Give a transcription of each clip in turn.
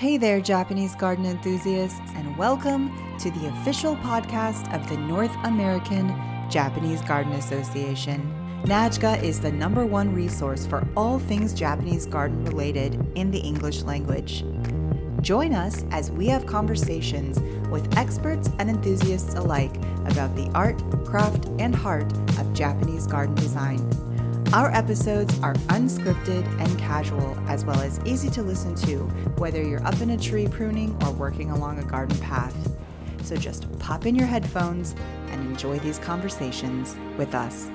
Hey there, Japanese garden enthusiasts, and welcome to the official podcast of the North American Japanese Garden Association. NAJGA is the number one resource for all things Japanese garden related in the English language. Join us as we have conversations with experts and enthusiasts alike about the art, craft, and heart of Japanese garden design. Our episodes are unscripted and casual, as well as easy to listen to, whether you're up in a tree pruning or working along a garden path. So just pop in your headphones and enjoy these conversations with us.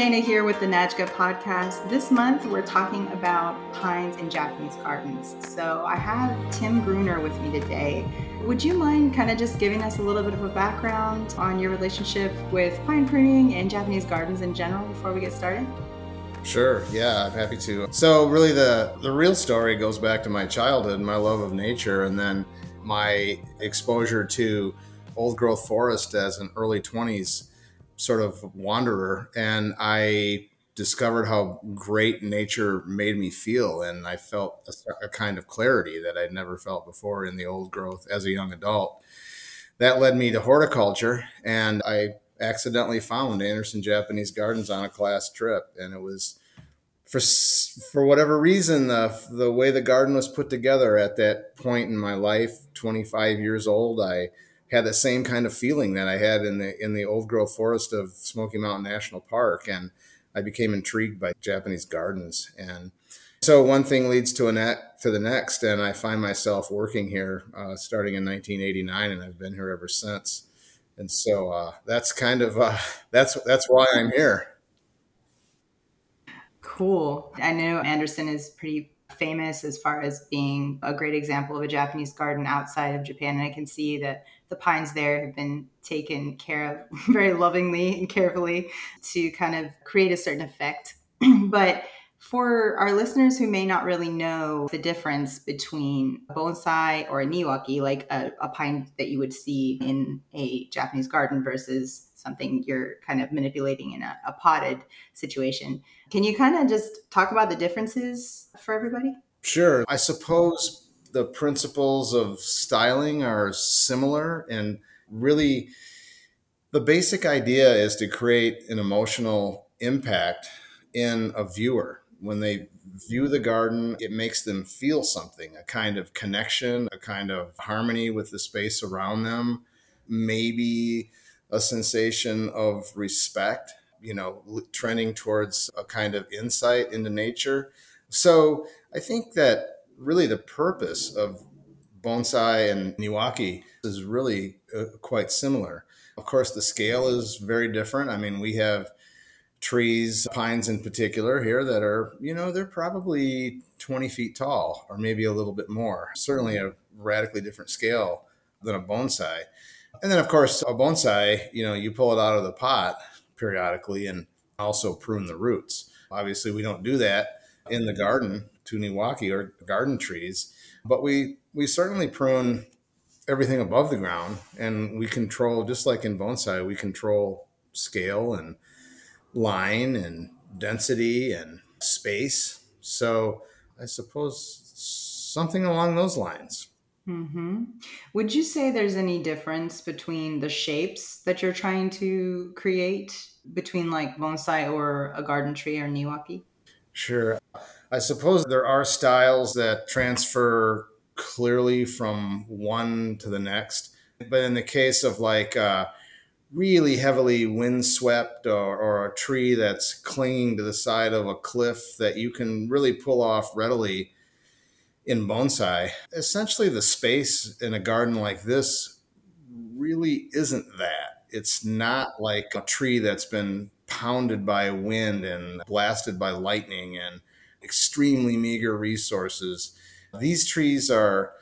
Shayna here with the NAJGA podcast. This month we're talking about pines in Japanese gardens. So I have Tim Gruner with me today. Would you mind kind of just giving us a little bit of a background on your relationship with pine pruning and Japanese gardens in general before we get started? Sure. Yeah, I'm happy to. So really the the real story goes back to my childhood, my love of nature and then my exposure to old growth forest as an early 20s sort of wanderer and I discovered how great nature made me feel and I felt a, a, kind of clarity that I'd never felt before in the old growth as a young adult. That led me to horticulture and I accidentally found Anderson Japanese Gardens on a class trip and it was for for whatever reason the the way the garden was put together at that point in my life 25 years old I had the same kind of feeling that I had in the in the old growth forest of Smoky Mountain National Park, and I became intrigued by Japanese gardens. And so one thing leads to a net to the next, and I find myself working here uh, starting in 1989, and I've been here ever since. And so uh, that's kind of uh, that's that's why I'm here. Cool. I know Anderson is pretty famous as far as being a great example of a Japanese garden outside of Japan. And I can see that the pines there have been taken care of very lovingly and carefully to kind of create a certain effect. but for our listeners who may not really know the difference between a bonsai or a niwaki, like a, a pine that you would see in a Japanese garden versus something you're kind of manipulating in a, a potted situation. Can you kind of just talk about the differences for everybody? Sure. I suppose the principles of styling are similar and really the basic idea is to create an emotional impact in a viewer when they view the garden it makes them feel something a kind of connection a kind of harmony with the space around them maybe a sensation of respect, you know, trending towards a kind of insight into nature. So I think that really the purpose of bonsai and niwaki is really uh, quite similar. Of course, the scale is very different. I mean, we have trees, pines in particular here that are, you know, they're probably 20 feet tall or maybe a little bit more. Certainly a radically different scale than a bonsai. And then, of course, a bonsai, you know, you pull it out of the pot periodically and also prune the roots. Obviously, we don't do that in the garden to Niwaki or garden trees, but we we certainly prune everything above the ground and we control just like in bonsai, we control scale and line and density and space. So, I suppose something along those lines. Mm-hmm. Would you say there's any difference between the shapes that you're trying to create between like bonsai or a garden tree or niwaki? Sure. I suppose there are styles that transfer clearly from one to the next. But in the case of like uh, really heavily windswept or, or a tree that's clinging to the side of a cliff that you can really pull off readily, in bonsai, essentially the space in a garden like this really isn't that. It's not like a tree that's been pounded by wind and blasted by lightning and extremely meager resources. These trees are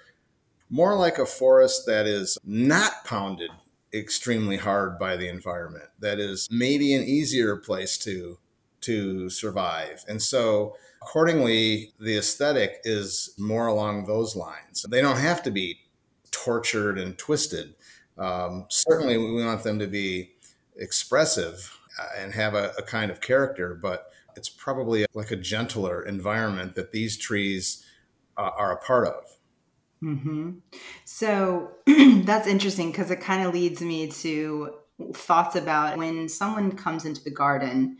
more like a forest that is not pounded extremely hard by the environment. That is maybe an easier place to to survive. And so Accordingly, the aesthetic is more along those lines. They don't have to be tortured and twisted. Um, certainly, we want them to be expressive. and have a, a kind of character, but it's probably like a gentler environment that these trees uh, are a part of. Mm-hmm. So that's interesting because it kind of leads me to thoughts about when someone comes into the garden.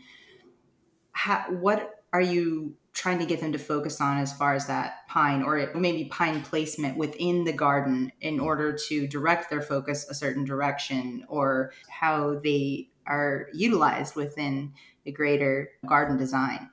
How, what are you trying to get them to focus on as far as that pine or maybe pine placement within the garden in order to direct their focus a certain direction or how they are utilized within the greater garden design?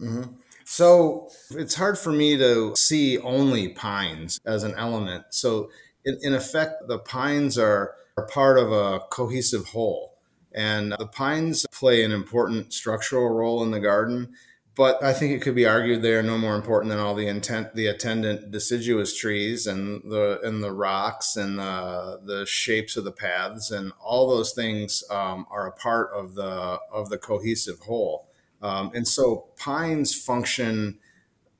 Mm-hmm. So it's hard for me to see only pines as an element. So, in, in effect, the pines are, are part of a cohesive whole. And the pines play an important structural role in the garden. But I think it could be argued they are no more important than all the intent, the attendant deciduous trees and the and the rocks and the the shapes of the paths and all those things um, are a part of the of the cohesive whole. Um, and so pines function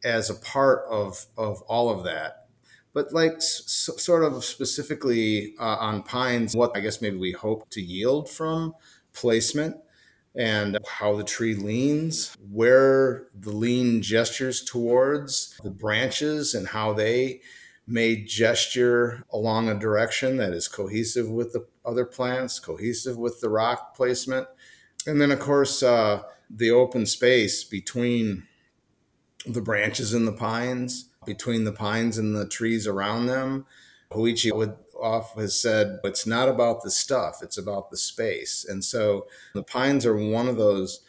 as a part of, of all of that. But like s- sort of specifically uh, on pines, what I guess maybe we hope to yield from placement and how the tree leans, where the lean gestures towards the branches and how they may gesture along a direction that is cohesive with the other plants, cohesive with the rock placement. And then, of course, uh, the open space between the branches and the pines, between the pines and the trees around them. Hoichi would off has said it's not about the stuff, it's about the space. And so the pines are one of those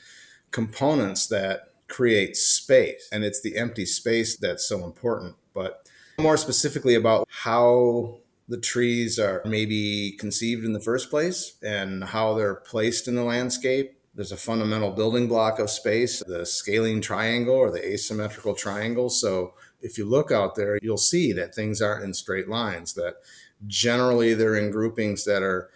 components that creates space. And it's the empty space that's so important. But more specifically about how the trees are maybe conceived in the first place and how they're placed in the landscape there's a fundamental building block of space, the scaling triangle or the asymmetrical triangle. So if you look out there, you'll see that things aren't in straight lines, that generally they're in groupings that are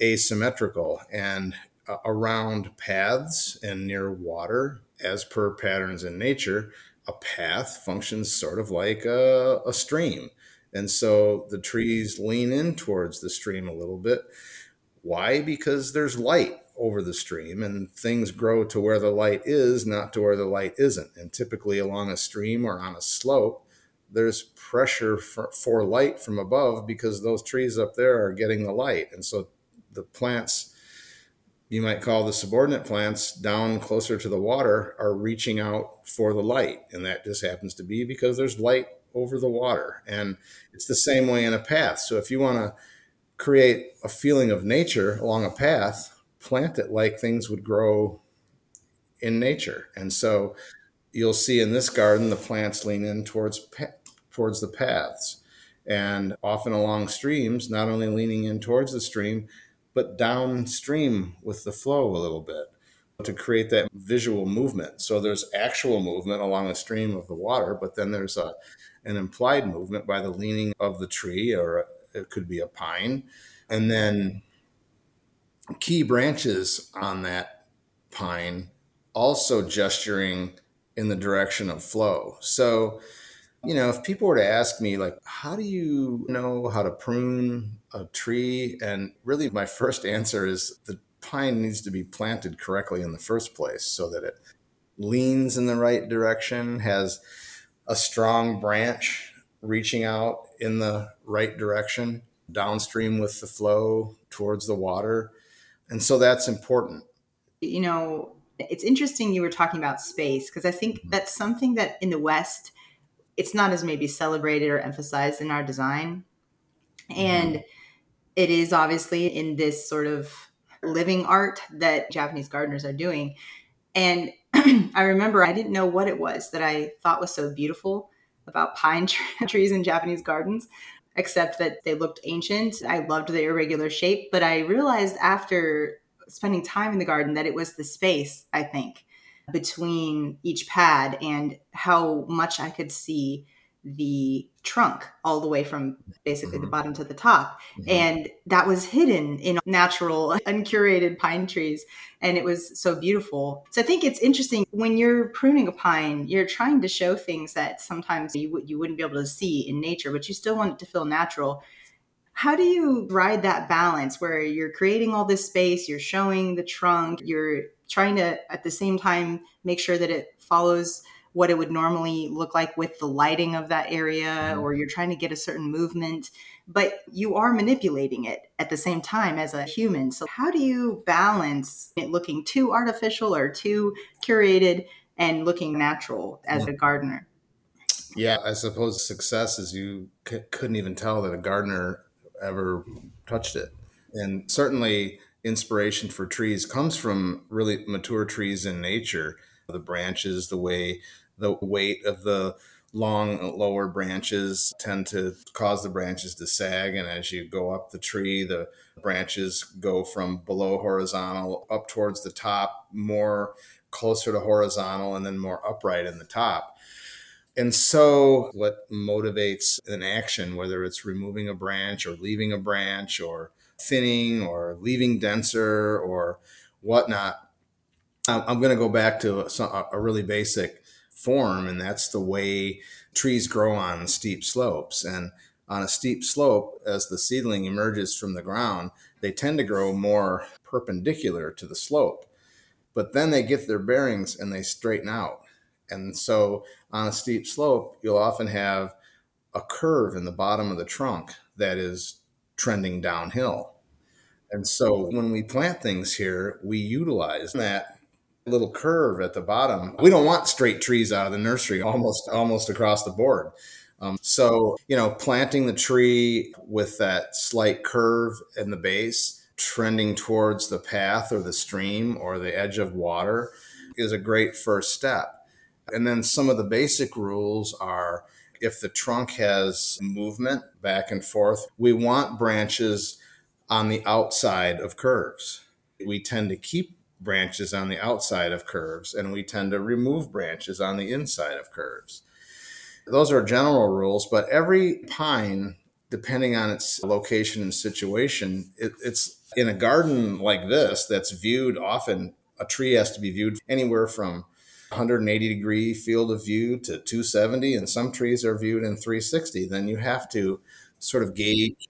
asymmetrical and uh, around paths and near water, as per patterns in nature, a path functions sort of like a, a stream. And so the trees lean in towards the stream a little bit. Why? Because there's light over the stream and things grow to where the light is, not to where the light isn't. And typically along a stream or on a slope, there's pressure for, for light from above because those trees up there are getting the light. And so the plants, you might call the subordinate plants down closer to the water, are reaching out for the light. And that just happens to be because there's light over the water. And it's the same way in a path. So if you want to create a feeling of nature along a path, plant it like things would grow in nature. And so you'll see in this garden the plants lean in towards towards the paths and often along streams, not only leaning in towards the stream, but downstream with the flow a little bit to create that visual movement. So there's actual movement along a stream of the water, but then there's a an implied movement by the leaning of the tree, or it could be a pine, and then key branches on that pine also gesturing in the direction of flow. So, you know, if people were to ask me, like, how do you know how to prune a tree? And really, my first answer is the pine needs to be planted correctly in the first place so that it leans in the right direction, has a strong branch reaching out in the right direction, downstream with the flow towards the water and so that's important. You know, it's interesting you were talking about space because I think mm-hmm. that's something that in the West, it's not as maybe celebrated or emphasized in our design. Mm-hmm. And it is obviously in this sort of living art that Japanese gardeners are doing. And I remember I didn't know what it was that I thought was so beautiful about pine trees in Japanese gardens except that they looked ancient. I loved the irregular shape, but I realized after spending time in the garden that it was the space, I think, between each pad and how much I could see the trunk all the way from basically mm-hmm. the bottom to the top. Mm-hmm. And that was hidden in natural, uncurated pine trees. And it was so beautiful. So I think it's interesting when you're pruning a pine, you're trying to show things that sometimes you, you wouldn't be able to see in nature, but you still want it to feel natural. How do you ride that balance where you're creating all this space, you're showing the trunk, you're trying to at the same time make sure that it follows what it would normally look like with the lighting of that area, mm-hmm. or you're trying to get a certain movement, but you are manipulating it at the same time as a human. So, how do you balance it looking too artificial or too curated and looking natural as a gardener? Yeah, I suppose success is you c- couldn't even tell that a gardener ever touched it. And certainly, inspiration for trees comes from really mature trees in nature. The branches, the way, the weight of the long lower branches tend to cause the branches to sag. And as you go up the tree, the branches go from below horizontal up towards the top, more closer to horizontal, and then more upright in the top. And so, what motivates an action, whether it's removing a branch or leaving a branch or thinning or leaving denser or whatnot, I'm going to go back to a really basic form, and that's the way trees grow on steep slopes. And on a steep slope, as the seedling emerges from the ground, they tend to grow more perpendicular to the slope. But then they get their bearings and they straighten out. And so on a steep slope, you'll often have a curve in the bottom of the trunk that is trending downhill. And so when we plant things here, we utilize that little curve at the bottom. We don't want straight trees out of the nursery almost almost across the board. Um, so you know, planting the tree with that slight curve in the base, trending towards the path or the stream or the edge of water, is a great first step. And then some of the basic rules are if the trunk has movement back and forth, we want branches on the outside of curves. We tend to keep branches on the outside of curves and we tend to remove branches on the inside of curves. Those are general rules, but every pine, depending on its location and situation, it, it's in a garden like this that's viewed often, a tree has to be viewed anywhere from 180 degree field of view to 270 and some trees are viewed in 360 then you have to sort of gauge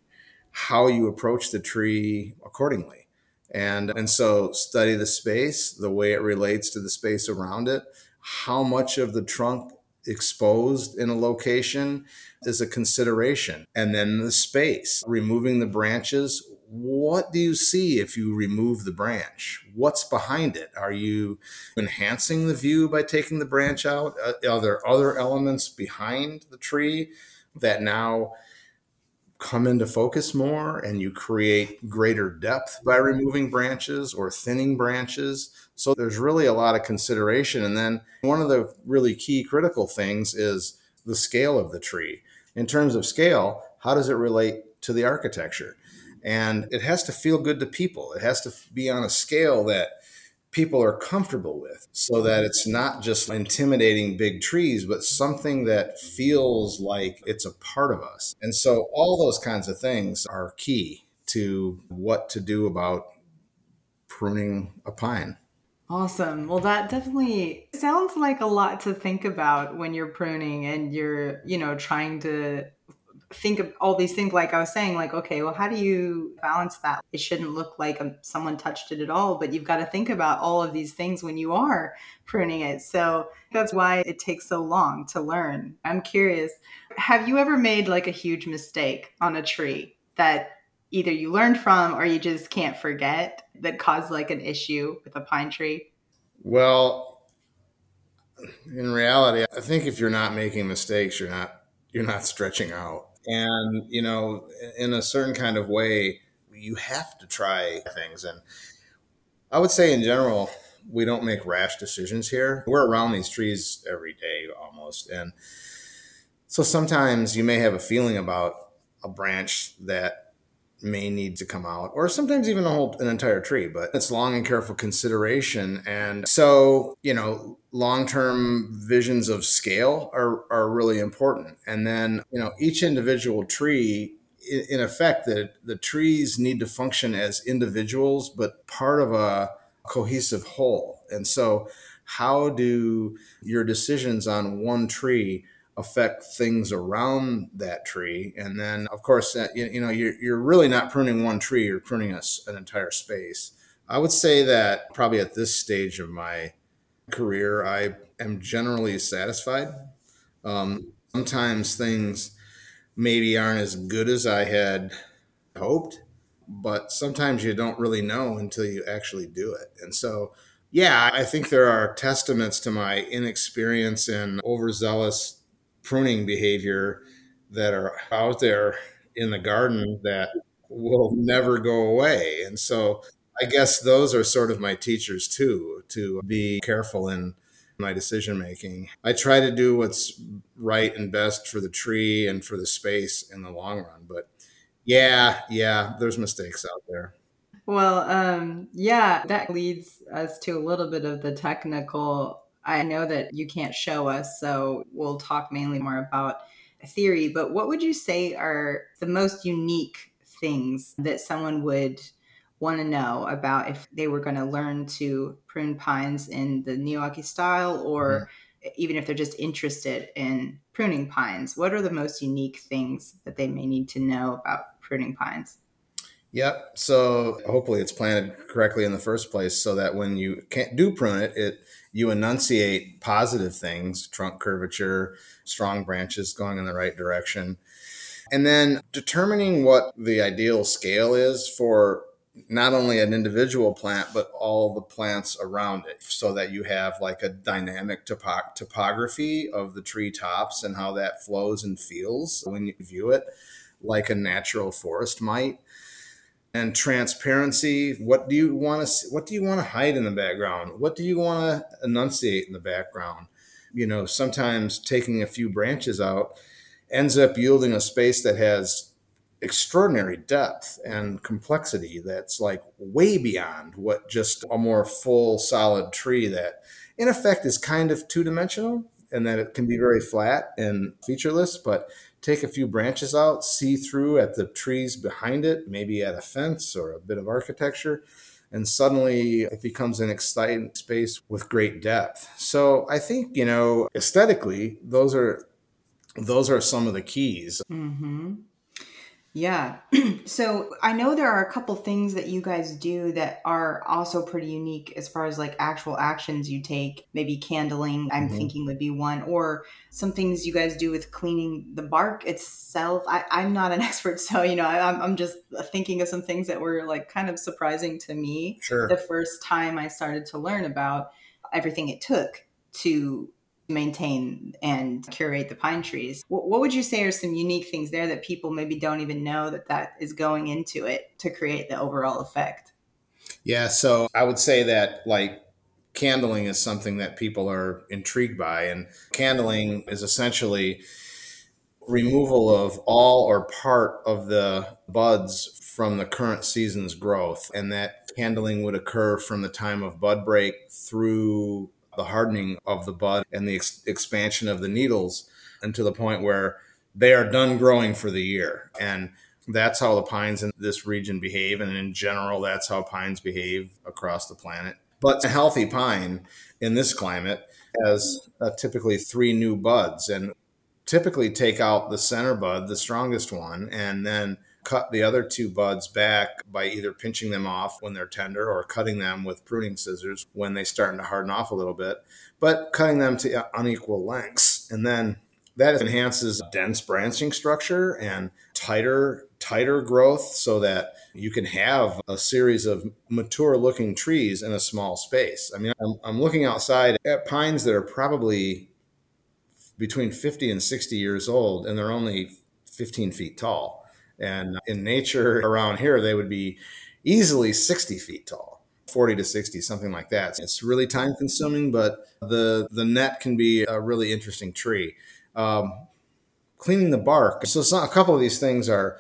how you approach the tree accordingly. And and so study the space the way it relates to the space around it. How much of the trunk exposed in a location is a consideration. And then the space removing the branches what do you see if you remove the branch? What's behind it? Are you enhancing the view by taking the branch out? Uh, are there other elements behind the tree that now come into focus more and you create greater depth by removing branches or thinning branches? So there's really a lot of consideration. And then one of the really key critical things is the scale of the tree. In terms of scale, how does it relate to the architecture? And it has to feel good to people. It has to be on a scale that people are comfortable with so that it's not just intimidating big trees, but something that feels like it's a part of us. And so all those kinds of things are key to what to do about pruning a pine. Awesome. Well, that definitely sounds like a lot to think about when you're pruning and you're, you know, trying to think of all these things like i was saying like okay well how do you balance that? It shouldn't look like someone touched it at all but you've got to think about all of these things when you are pruning it. So that's why it takes so long to learn. I'm curious have you ever made like a huge mistake on a tree that either you learned from or you just can't forget that caused like an issue with a pine tree? Well in reality i think if you're not making mistakes you're not you're not stretching out and you know in a certain kind of way you have to try things. And i would say in general we don't make rash decisions here. We're around these trees every day almost. And so sometimes you may have a feeling about a branch that may need to come out, or sometimes even a whole an entire tree. But it's long and careful consideration, and so you know, long term visions of scale are are really important. And then you know, each individual tree. In effect, that the trees need to function as individuals, but part of a cohesive whole. And so, how do your decisions on one tree affect things around that tree. And then, of course, uh, you, you, know, you're, you're really not pruning one tree, you're pruning a, an entire space. I would say that probably at this stage of my career, I am generally satisfied. Um, sometimes things maybe aren't as good as I had hoped, but sometimes you don't really know until you actually do it. And so, yeah, I think there are testaments to my inexperience and overzealous pruning behavior that are out there in the garden that will never go away. And so I guess those are sort of my teachers too, to be careful in my decision making. I try to do what's right and best for the tree and for the space in the long run. But yeah, yeah, there's mistakes out there. Well, um, yeah, that leads us to a little bit of the technical. I know that you can't show us, so we'll talk mainly more about theory. But what would you say are the most unique things that someone would want to know about if they were going to learn to prune pines in the Niwaki style or mm-hmm. even if they're just interested in pruning pines? What are the most unique things that they may need to know about pruning pines? Yep. So hopefully it's planted correctly in the first place so that when you can't do prune it, it you enunciate positive things, trunk curvature, strong branches going in the right direction. And then determining what the ideal scale is for not only an individual plant, but all the plants around it so that you have like a dynamic topo- topography of the tree tops and how that flows and feels when you view it like a natural forest might and transparency. What do you want to what do you want to hide in the background? What do you want to enunciate in the background? You know sometimes taking a few branches out ends up yielding a space that has extraordinary depth and complexity that's like way beyond what just a more full solid tree that in effect is kind of two-dimensional and that it can be very flat and featureless but take a few branches out, see through at the trees behind it, maybe at a fence or a bit of architecture, and suddenly it becomes an exciting space with great depth. So I think, you know, aesthetically, those are those are some of the keys. Mm-hmm. Yeah. so I know there are a couple things that you guys do that are also pretty unique as far as like actual actions you take. Maybe candling, I'm mm-hmm. thinking would be one, or some things you guys do with cleaning the bark itself. I, I'm not an expert, so, you know, I, I'm just thinking of some things that were like kind of surprising to me sure. the first time I started to learn about everything it took to maintain and curate the pine trees. What, what, would you say are some unique things there that people maybe don't even know that that is going into it to create the overall effect? Yeah, so I would say that like candling is something that people are intrigued by and candling is essentially removal of all or part of the buds from the current season's growth and that candling would occur from the time of bud break through the hardening of the bud and the ex- expansion of the needles and to the point where they are done growing for the year. And that's how the pines in this region behave. And in general, that's how pines behave across the planet. But a healthy pine in this climate has uh, typically three new buds and typically take out the center bud, the strongest one, and then cut the other two buds back by either pinching them off when they're tender or cutting them with pruning scissors when they start to harden off a little bit, but cutting them to unequal lengths. And then that enhances dense branching structure and tighter tighter growth so that you can have a series of mature looking trees in a small space. I mean, I'm, I'm looking outside at pines that are probably between 50 and 60 years old and they're only 15 feet tall and in nature around here, they would be easily 60 feet tall, 40 to 60, something like that. It's really time consuming, but the, the net can be a really interesting tree. Um, cleaning the bark. So some, a couple of these things are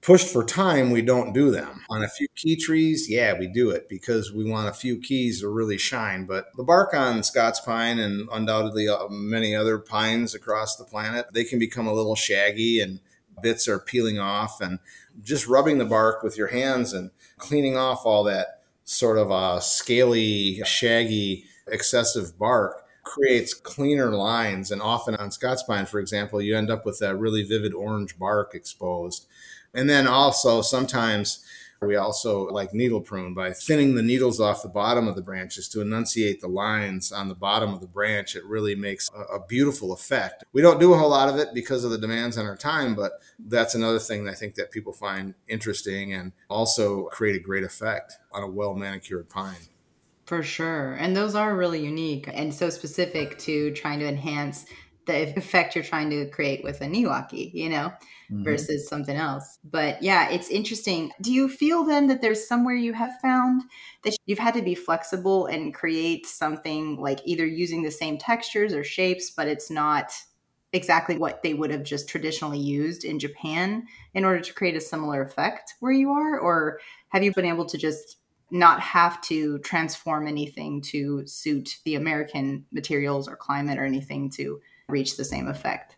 pushed for time. We don't do them on a few key trees. Yeah, we do it because we want a few keys to really shine. But the bark on Scots pine and undoubtedly uh, many other pines across the planet, they can become a little shaggy and bits are peeling off and just rubbing the bark with your hands and cleaning off all that sort of uh, scaly, shaggy, excessive bark creates cleaner lines. And often on Scots pine, for example, you end up with that really vivid orange bark exposed. And then also sometimes we also like needle prune by thinning the needles off the bottom of the branches to enunciate the lines on the bottom of the branch. It really makes a, a, beautiful effect. We don't do a whole lot of it because of the demands on our time, but that's another thing I think that people find interesting and also create a great effect on a well manicured pine. For sure. And those are really unique and so specific to trying to enhance the effect you're trying to create with a Niwaki, you know, mm-hmm. versus something else. But yeah, it's interesting. Do you feel then that there's somewhere you have found that you've had to be flexible and create something like either using the same textures or shapes, but it's not exactly what they would have just traditionally used in Japan in order to create a similar effect where you are? Or have you been able to just not have to transform anything to suit the American materials or climate or anything to reach the same effect.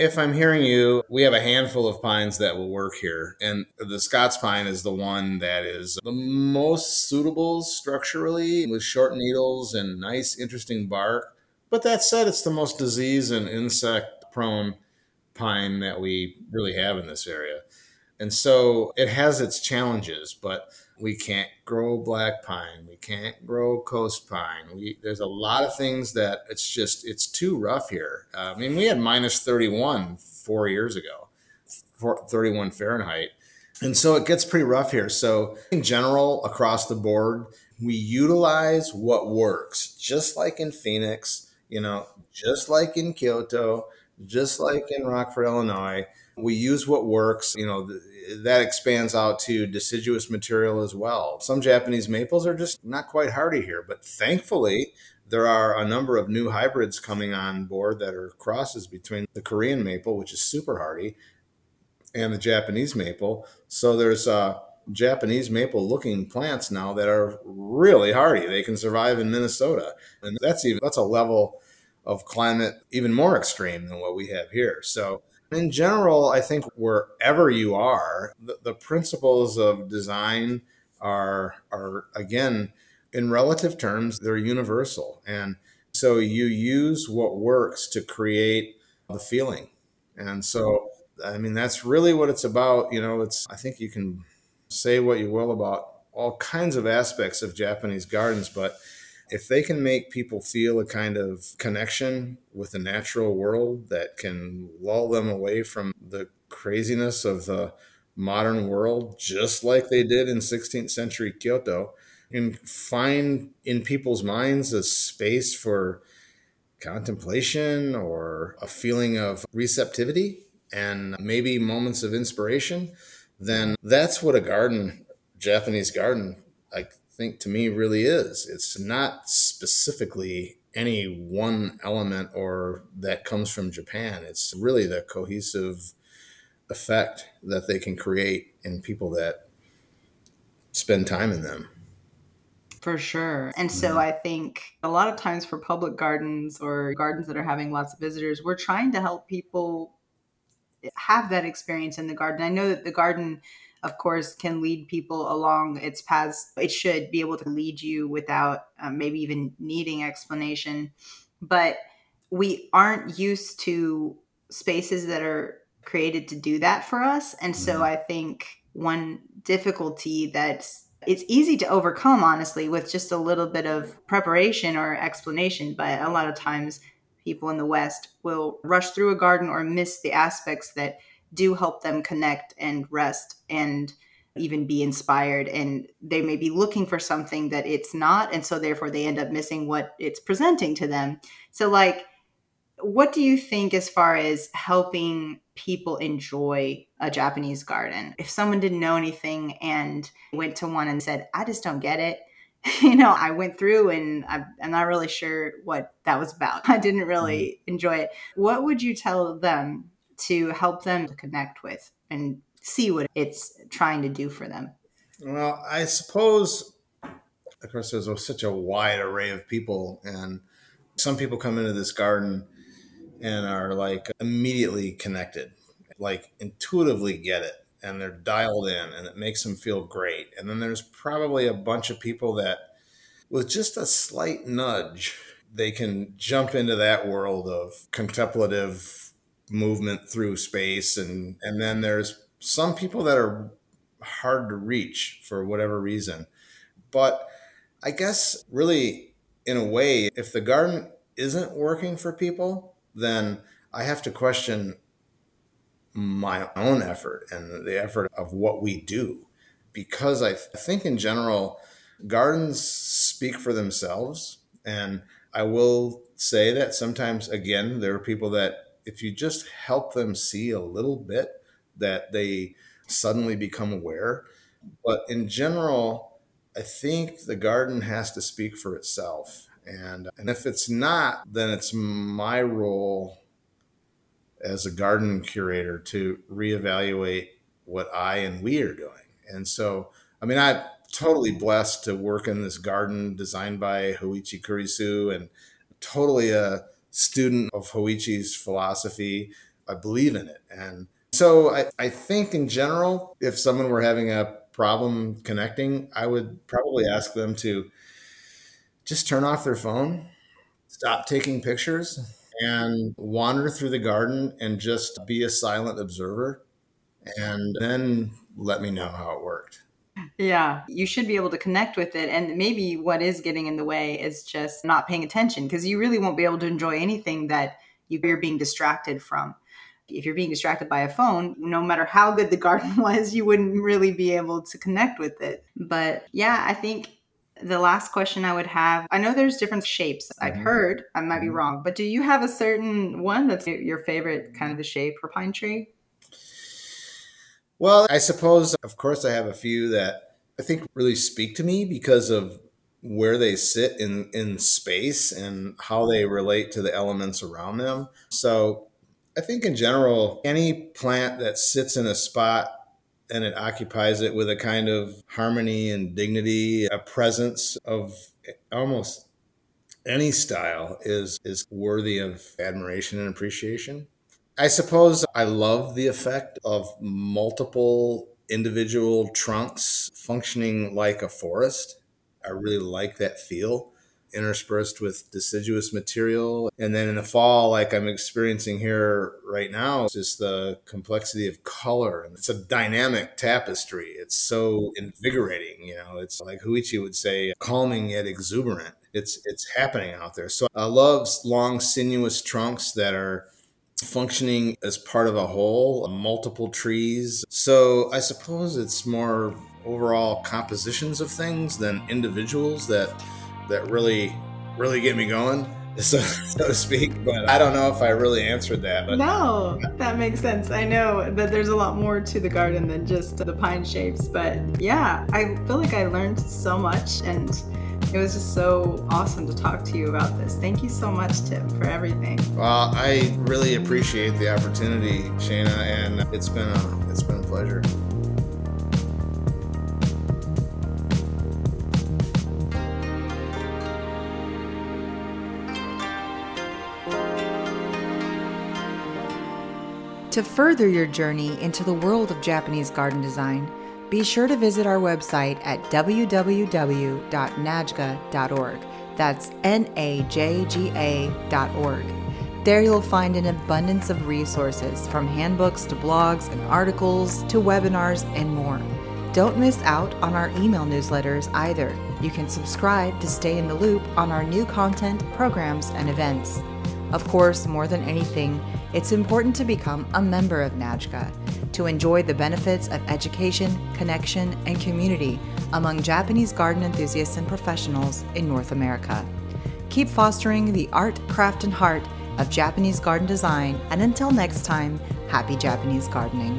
If I'm hearing you, we have a handful of pines that will work here. And the Scots pine is the one that is the most suitable structurally with short needles and nice, interesting bark. But that said, it's the most disease and insect prone pine that we really have in this area. And so it has its challenges, but we can't grow black pine. We can't grow coast pine. We, there's a lot of things that it's just, it's too rough here. Uh, I mean, we had minus 31 four years ago, 31 Fahrenheit. And so it gets pretty rough here. So, in general, across the board, we utilize what works, just like in Phoenix, you know, just like in Kyoto, just like in Rockford, Illinois. We use what works. You know, that expands out to deciduous material as well. Some Japanese maples are just not quite hardy here, but thankfully, there are a number of new hybrids coming on board that are crosses between the Korean maple, which is super hardy, and the Japanese maple. So there's uh, Japanese maple looking plants now that are really hardy. They can survive in Minnesota, and that's even that's a level of climate even more extreme than what we have here. So in general, I think wherever you are, the, the principles of design are are again in relative terms they're universal. And so you use what works to create the feeling. And so i mean that's really what it's about you know it's i think you can say what you will about all kinds of aspects of japanese gardens but if they can make people feel a kind of connection with the natural world that can lull them away from the craziness of the modern world, just like they did in 16th century Kyoto, and find in people's minds a space for contemplation or a feeling of receptivity and maybe moments of inspiration, then that's what a garden, Japanese garden, like think to me really is. It's not specifically any one element or that comes from Japan. It's really the cohesive effect that they can create in people that spend time in them. For sure. And so mm-hmm. I think a lot of times for public gardens or gardens that are having lots of visitors, we're trying to help people have that experience in the garden. I know that the garden of course, can lead people along its paths. It should be able to lead you without um, maybe even needing explanation. But we aren't used to spaces that are created to do that for us. And so mm-hmm. I think one difficulty that's it's easy to overcome honestly with just a little bit of preparation or explanation but a lot of times people in the west will rush through a garden or miss the aspects that do help them connect and rest and even be inspired. And they may be looking for something that it's not and so therefore they end up missing what it's presenting to them. So like what do you think as far as helping people enjoy a japanese garden? If someone didn't know anything and went to one and said i just don't get it you know i went through and i'm not really sure what that was about. I didn't really mm-hmm. enjoy it. What would you tell them to help them to connect with and see what it's trying to do for them? Well, I suppose, of course, there's such a wide array of people, and some people come into this garden and are like immediately connected, like intuitively get it, and they're dialed in, and it makes them feel great. And then there's probably a bunch of people that, with just a slight nudge, they can jump into that world of contemplative movement through space and and then there's some people that are hard to reach for whatever reason. But i guess really in a way if the garden isn't working for people then i have to question my own effort and the effort of what we do. Because i th- think in general gardens speak for themselves. And i will say that sometimes again there are people that if you just help them see a little bit that they suddenly become aware but in general i think the garden has to speak for itself and and if it's not then it's my role as a garden curator to reevaluate what I and we are doing. And so, I mean, I'm totally blessed to work in this garden designed by Hoichi Kurisu and totally a student of Hoichi's philosophy. I believe in it. And so I, I think in general, if someone were having a problem connecting, I would probably ask them to just turn off their phone, stop taking pictures, and wander through the garden and just be a silent observer and then let me know how it worked. Yeah, you should be able to connect with it. And maybe what is getting in the way is just not paying attention because you really won't be able to enjoy anything that you're being distracted from. If you're being distracted by a phone, no matter how good the garden was, you wouldn't really be able to connect with it. But yeah, I think the last question I would have I know there's different shapes. I've mm-hmm. heard, I might be mm-hmm. wrong, but do you have a certain one that's your favorite kind of the shape for pine tree? Well, I suppose, of course, I have a few that I think really speak to me because of where they sit in, in space and how they relate to the elements around them. So I think in general, any plant that sits in a spot and it occupies it with a kind of harmony and dignity, a presence of almost any style is is worthy of admiration and appreciation. I suppose I love the effect of multiple individual trunks functioning like a forest. I really like that feel interspersed with deciduous material. And then in the fall, like I'm experiencing here right now, just the complexity of color. And it's a dynamic tapestry. It's so invigorating, you know, it's like Hoichi would say, calming yet exuberant. It's it's happening out there. So I love long sinuous trunks that are functioning as part of a whole, multiple trees. So I suppose it's more overall compositions of things than individuals that that really really get me going so, so to speak but i don't know if i really answered that but no that makes sense i know that there's a lot more to the garden than just the pine shapes but yeah i feel like i learned so much and it was just so awesome to talk to you about this. Thank you so much, Tim, for everything. Well, I really appreciate the opportunity, Shayna, and it's been a it's been a pleasure. To further your journey into the world of Japanese garden design, be sure to visit our website at www.najga.org. That's N A J G A.org. There you'll find an abundance of resources from handbooks to blogs and articles to webinars and more. Don't miss out on our email newsletters either. You can subscribe to stay in the loop on our new content, programs, and events. Of course, more than anything, it's important to become a member of NAJGA to enjoy the benefits of education, connection, and community among Japanese garden enthusiasts and professionals in North America. Keep fostering the art, craft, and heart of Japanese garden design, and until next time, happy Japanese gardening.